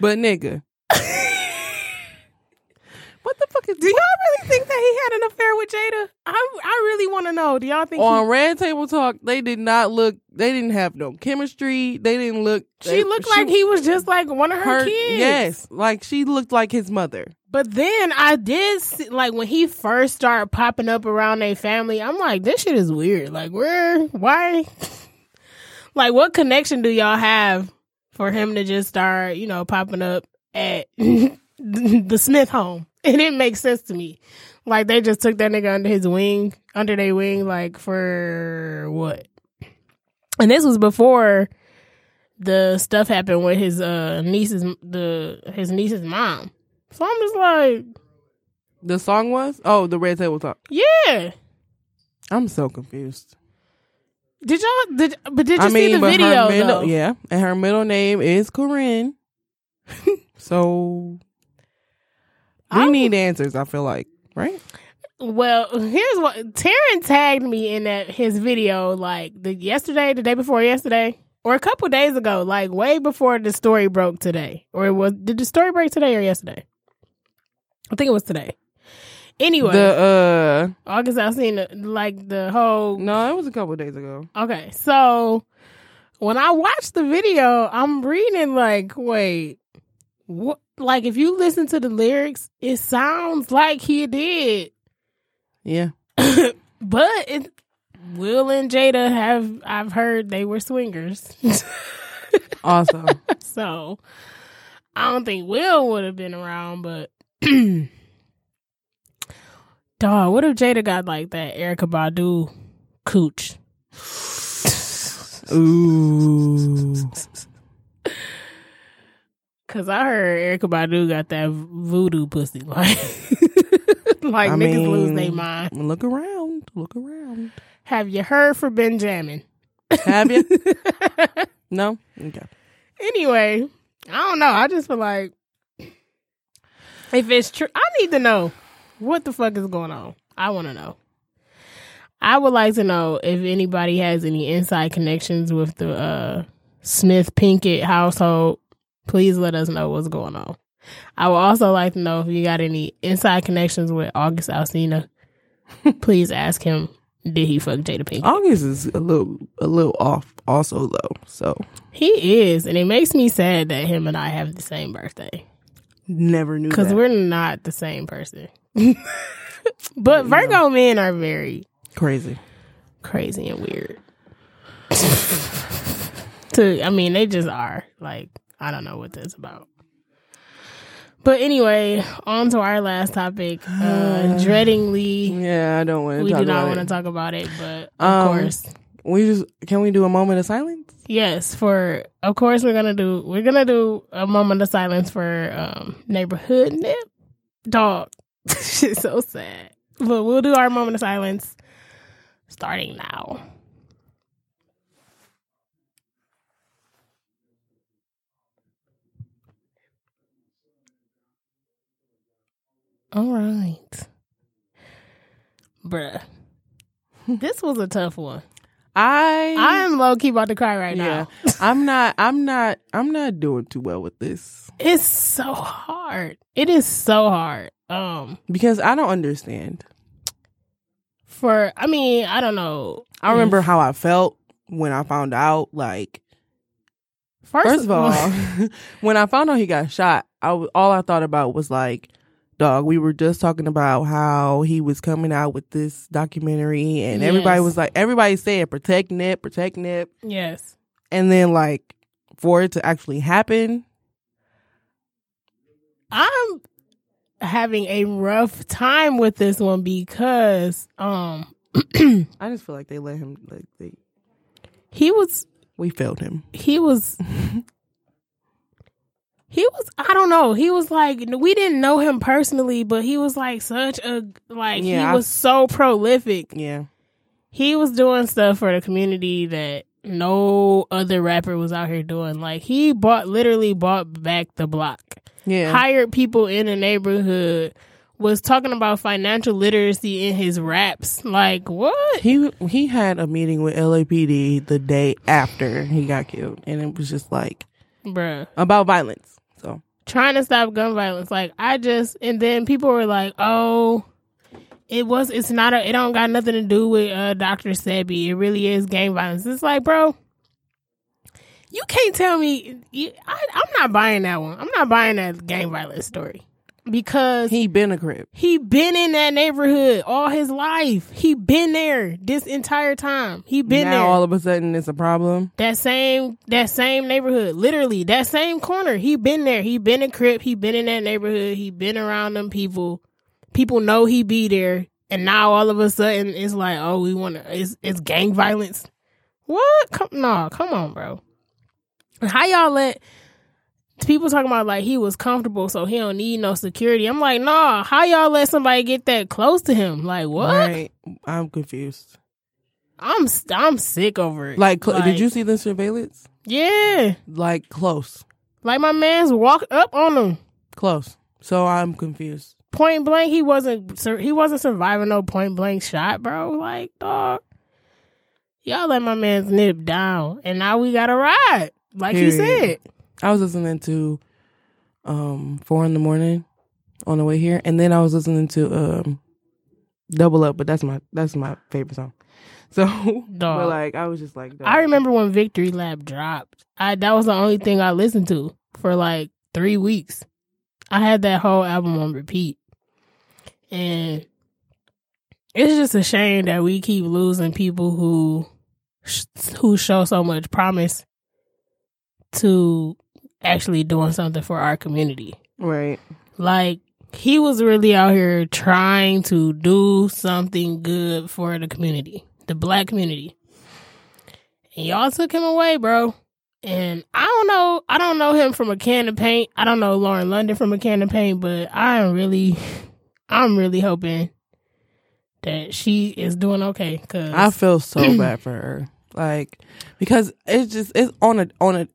But nigga. what the fuck is Do y'all really think that he had an affair with Jada? I I really want to know. Do y'all think on he, Red Table Talk, they did not look. They didn't have no chemistry. They didn't look. she they- looked like he was just like one of her, kids? Yes, like she looked like his mother. But then I did see, like when he first started popping up around their family. I'm like, this shit is weird. Like, where? Why? like, what connection do y'all have for him to just start, you know, popping up at the Smith home? It didn't make sense to me. Like they just took that nigga under his wing, under their wing, like for what? And this was before the stuff happened with his uh niece's the his niece's mom. So I'm just like, The song was oh the Red Table Talk. yeah. I'm so confused. Did y'all did but did you I see mean, the video middle, though? yeah, and her middle name is Koren. so we I'm- need answers. I feel like right. Well, here's what Taryn tagged me in that his video like the yesterday, the day before yesterday, or a couple days ago, like way before the story broke today. Or it was did the story break today or yesterday? I think it was today. Anyway, The August I seen the, like the whole uh no, it was a couple days ago. Okay, so when I watched the video, I'm reading like, wait, what? Like, if you listen to the lyrics, it sounds like he did, Yeah, but it, Will and Jada have I've heard they were swingers, awesome. so I don't think Will would have been around, but. Dog, what if Jada got like that Erykah Badu cooch? Ooh, Cause I heard Erykah Badu got that voodoo pussy, like, like I niggas lose their mind. look around, look around. Have you heard for Benjamin? Have you? no. Okay. Anyway, I don't know. I just feel like if it's true, I need to know what the fuck is going on. I want to know. I would like to know if anybody has any inside connections with the uh, Smith Pinkett household. Please let us know what's going on. I would also like to know if you got any inside connections with August Alsina. Please ask him, did he fuck Jada Pinkett? August is a little a little off also though. So He is, and it makes me sad that him and I have the same birthday. never knew Because we're not the same person. but Virgo men are very crazy. crazy and weird. to I mean, they just are. Like, I don't know what that's about. But anyway, on to our last topic. Uh dreadingly Yeah, I don't want to we do not want to talk about it, but of Um, course. We just can we do a moment of silence? Yes, for of course we're gonna do we're gonna do a moment of silence for um neighborhood nip dog. Shit's so sad. But we'll do our moment of silence starting now. All right. Bruh. This was a tough one. I I'm low key about to cry right yeah. now. I'm not I'm not I'm not doing too well with this It's so hard. It is so hard. Um, because I don't understand. for I mean, I don't know. I remember how I felt when I found out like First of all, when I found out he got shot, I all I thought about was like, dog. We were just talking about how he was coming out with this documentary, and everybody was like, everybody said protect Nip, protect Nip, yes, and then like for it to actually happen, I'm having a rough time with this one because um I just feel like they let him. Like they, he was we failed him. he was he was I don't know. He was like we didn't know him personally, but he was like such a like Yeah, he I- was so prolific. Yeah, He was doing stuff for the community that no other rapper was out here doing. Like he bought literally bought back the block. yeah. Hired people in the neighborhood was talking about financial literacy in his raps. Like what? He he had a meeting with LAPD the day after he got killed, and it was just like Bruh. about violence. Trying to stop gun violence. Like I just and then people were like, "Oh, it was. It's not a. It don't got nothing to do with uh, Doctor Sebi. It really is gang violence." It's like, bro, you can't tell me. You, I, I'm not buying that one. I'm not buying that gang violence story because he been a Crip. he been in that neighborhood all his life. He been there this entire time. He been now there. all of a sudden it's a problem. That same that same neighborhood, literally that same corner. He been there. He been a Crip. He been in that neighborhood. He been around them people. People know he be there. And now all of a sudden it's like, oh, we want to. It's it's gang violence. What? Come no, come on, bro. How y'all let people talking about like he was comfortable, so he don't need no security? I'm like, nah. How y'all let somebody get that close to him? Like what? Right? I'm confused. I'm I'm sick over it. Like, cl- did you see the surveillance? Yeah. Like close, Like my man's walked up on him close. So I'm confused. point blank. He wasn't he wasn't surviving no point blank shot, bro. Like dog, y'all let my man's nip down, and now we got to ride. Like he said, I was listening to um four in the morning on the way here, and then I was listening to um Double Up, but that's my that's my favorite song. So, but like I was just like, I remember when Victory Lap dropped. I that was the only thing I listened to for like three weeks. I had that whole album on repeat, and it's just a shame that we keep losing people who who show so much promise to actually doing something for our community. right. Like he was really out here trying to do something good for the community, the black community. And y'all took him away, bro. And I don't know, I don't know him from a can of paint. I don't know Lauren London from a can of paint, but I am really, I'm really hoping that she is doing okay. Cause I feel so bad for her, like because it's just it's on a on a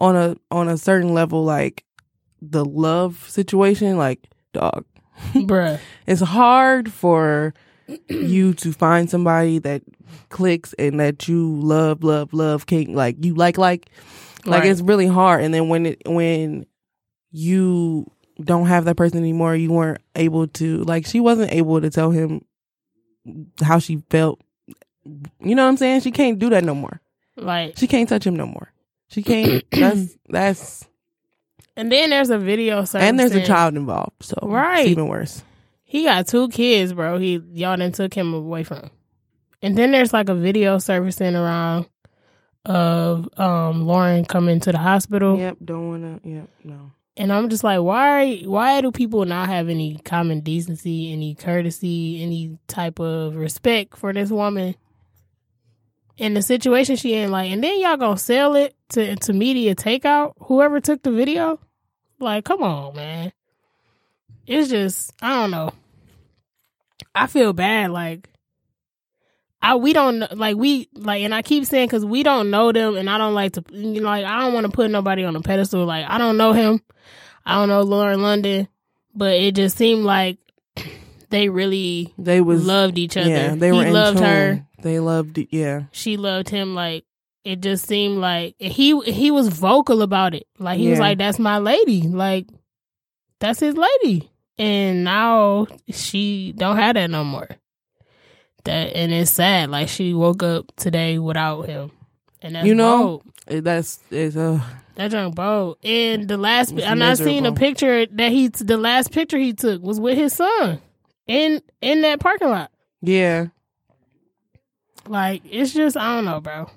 on a on a certain level, like the love situation, like dog. bruh, It's hard for you to find somebody that clicks and that you love, love, love, king like you like, like, like Right. it's really hard. And then when it when you don't have that person anymore, you weren't able to like she wasn't able to tell him how she felt. You know what I'm saying? She can't do that no more. like, She can't touch him no more. She can't. that's that's and then there's a video. Service. And there's a child involved, so Right. it's even worse. He got two kids, bro. He y'all done took him away from. And then there's like a video surfacing around of um Lauren coming to the hospital, Yep, don't wanna. Yep, no. and I'm just like, why? Why do people not have any common decency, any courtesy, any type of respect for this woman? In the situation she in, like, and then y'all gonna sell it to to media takeout? Whoever took the video, like, come on, man. It's just, I don't know. I feel bad, like. I we don't like we like and I keep saying because we don't know them and I don't like to you know, like I don't want to put nobody on a pedestal like I don't know him I don't know Lauren London but it just seemed like they really They was loved each other Yeah, they he were loved her They loved. it, Yeah, she loved him like it just seemed like he he was vocal about it like he was like that's my lady like that's his lady and now she don't have that no more that and it's sad like she woke up today without him and that's You know, bold. That's it's uh That junk bold. And the last, and I seen a picture that he, the last picture he took was with his son in in that parking lot. yeah. Like it's just I don't know, bro.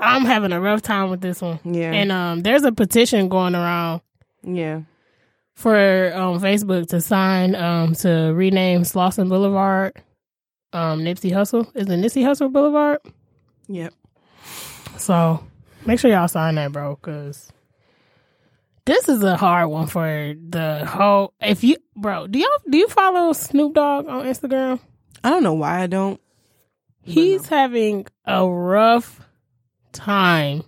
I'm having a rough time with this one. Yeah. And um, there's a petition going around Yeah. for um Facebook to sign um to rename Slauson Boulevard um Nipsey Hussle. Is it Nipsey Hussle Boulevard? Yep. So make sure y'all sign that, bro, because this is a hard one for the whole. If you, bro, do y'all do you follow Snoop Dogg on Instagram? I don't know why I don't. He's having a rough time.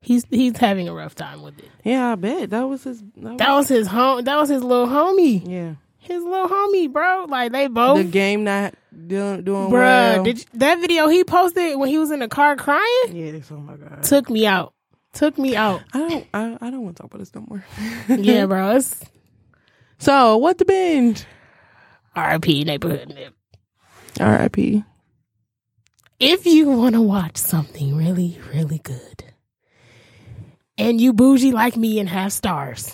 He's he's having a rough time with it. Yeah, I bet that was his. That was, That was his home. That was his little homie. yeah. His little homie, bro. Like they both. The game not doing doing Bruh, well. did you, that video he posted when he was in the car crying yes. Oh my god. took me out. Took me out. I don't. I, I don't want to talk about this no more. yeah, bro. It's So what the binge? R.I.P. neighborhood nip. R.I.P. If you want to watch something really, really good, and you bougie like me and have stars,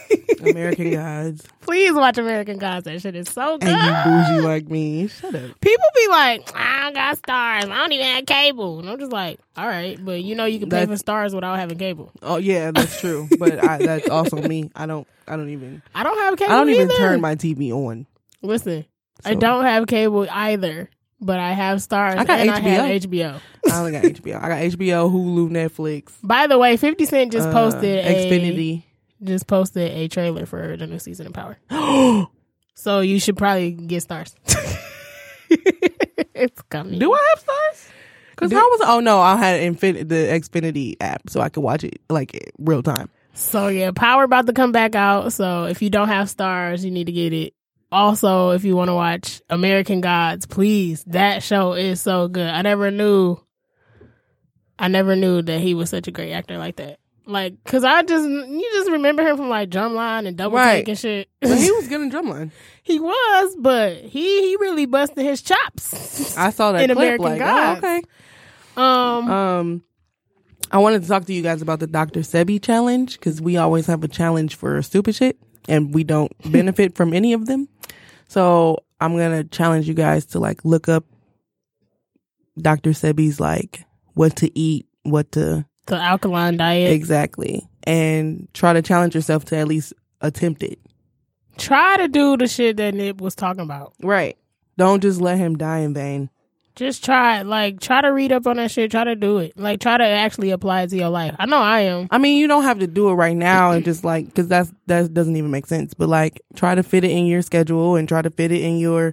American Gods. please watch American Gods. That shit is so good. And you bougie like me. Shut up. People be like, I don't got stars. I don't even have cable. And I'm just like, all right, but you know you can pay That's- for stars without having cable. Oh yeah, that's true. But I, that's also me. I don't. I don't even. I don't have cable. I don't even either. turn my TV on. Listen, I don't have cable either, but I have stars. I got and I have HBO. HBO. I only got HBO. I got HBO, Hulu, Netflix, By the way, Fifty Cent just uh, posted a Xfinity. just posted a trailer for the new season of Power. So you should probably get stars. it's coming. Do I have stars? Because I was? Oh no, I had Infin- the Xfinity app, so I could watch it like real time. So yeah, Power about to come back out. So if you don't have stars, you need to get it. Also, if you want to watch American Gods, please. That show is so good. I never knew. I never knew that he was such a great actor like that. Like, cause I just you just remember him from like Drumline and Double Right. Take and shit. But he was getting drumline. he was, but he he really busted his chops. I saw that In clip. American like, Gods. oh, okay. Um, Um, I wanted to talk to you guys about the Dr. Sebi challenge because we always have a challenge for stupid shit and we don't benefit from any of them. So I'm gonna challenge you guys to like look up Dr. Sebi's like what to eat, what to the alkaline diet. exactly, and try to challenge yourself to at least attempt it. Try to do the shit that Nip was talking about. Right. Don't just let him die in vain. Just try. Like, try to read up on that shit. Try to do it. Like, try to actually apply it to your life. I know I am. I mean, you don't have to do it right now and just like because that's that doesn't even make sense. But like, try to fit it in your schedule and try to fit it in your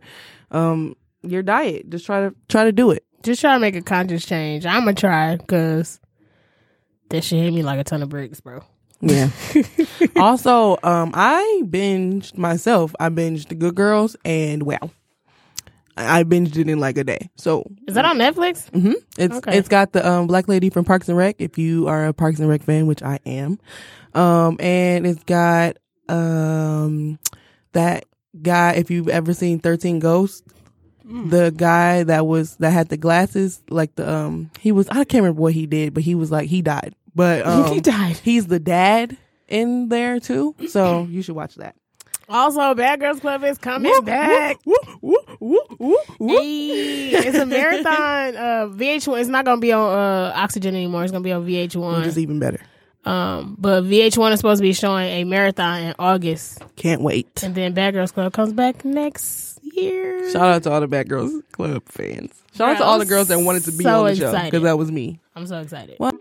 um your diet. Just try to try to do it. Just try to make a conscious change. I'm gonna try because that shit hit me like a ton of bricks, bro. Yeah. also, um, I binged myself. I binged The Good Girls, and wow, I binged it in like a day. So Is that on Netflix? hmm It's Okay. it's got the um black lady from Parks and Rec. If you are a Parks and Rec fan, which I am, um, and it's got um that guy. If you've ever seen Thirteen Ghosts, the guy that was that had the glasses, like the um, he was I can't remember what he did, but he was like he died, but um, he died. He's the dad in there too, so you should watch that. Also, Bad Girls Club is coming back. Woo, woo, woo, woo, woo. Hey, it's a marathon. Uh, VH1. It's not gonna be on uh, Oxygen anymore. It's gonna be on VH1. It's even better. Um, but VH1 is supposed to be showing a marathon in August, Can't wait. and then Bad Girls Club comes back next year. Shout out to all the Bad Girls Club fans. Shout out to all the girls that wanted to be so on the show because that was me. I'm so excited. What?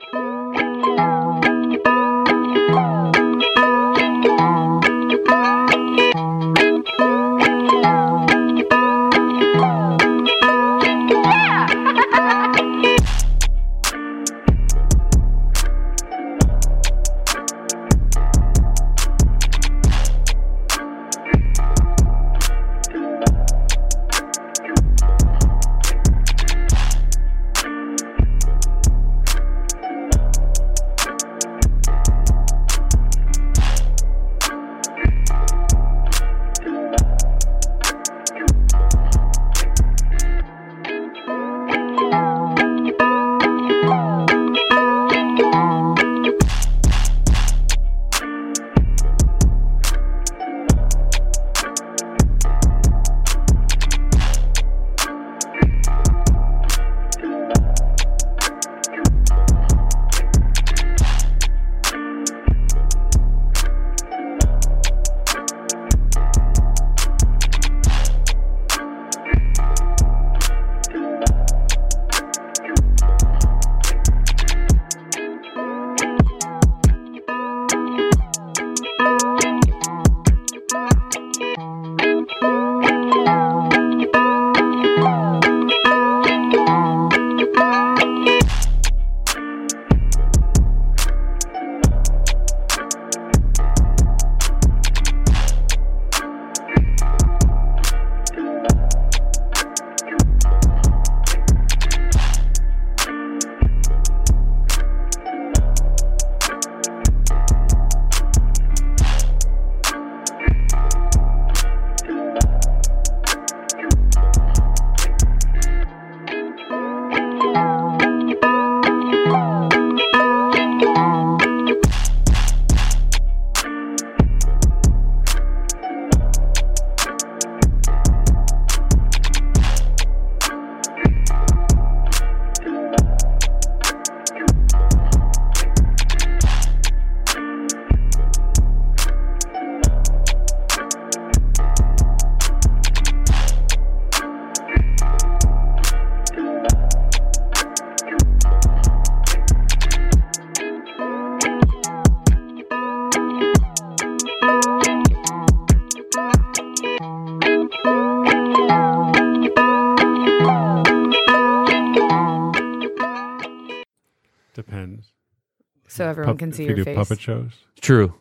So everyone Pup- can see if you do face. puppet shows. True.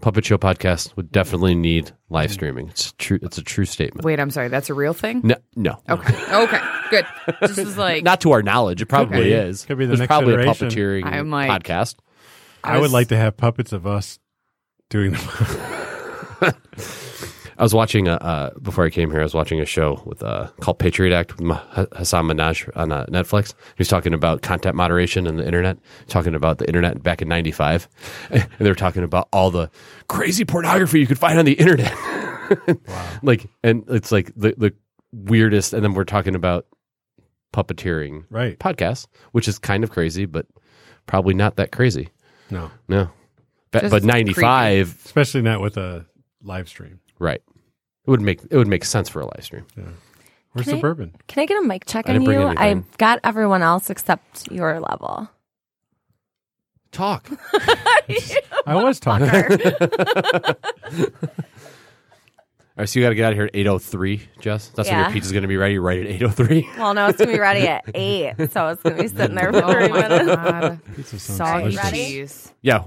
Puppet Show podcast would definitely need live hmm. streaming. It's true. It's a true statement. Wait, I'm sorry. That's a real thing. No, no. Okay. Okay. Good. This is like Not to our knowledge. It probably Okay. is. Could be the There's next probably iteration. a puppeteering I'm like- podcast. I, would was- like to have puppets of us doing the I was watching a uh, before I came here. I was watching a show with uh, called Patriot Act with Ma- Hasan Minhaj on uh, Netflix. He was talking about content moderation and the internet, talking about the internet back in '95, and they were talking about all the crazy pornography you could find on the internet. Like, and it's like the the weirdest. And then we're talking about puppeteering right. podcasts, which is kind of crazy, but probably not that crazy. No, No, but, but '95, especially not with a live stream. Right? It would make it would make sense for a live stream. We're Can I- suburban. Can I get a mic check I on you? I've got everyone else except your level. Talk. I was talking. All right, so you got to get out of here at 8.03, Jess. That's when your pizza's going to be ready right at 8.03. Well, no, it's gonna be ready at eight, so it's gonna be sitting there oh for Oh three my minutes. god. Pizza sounds Soggy. Ready? Yeah,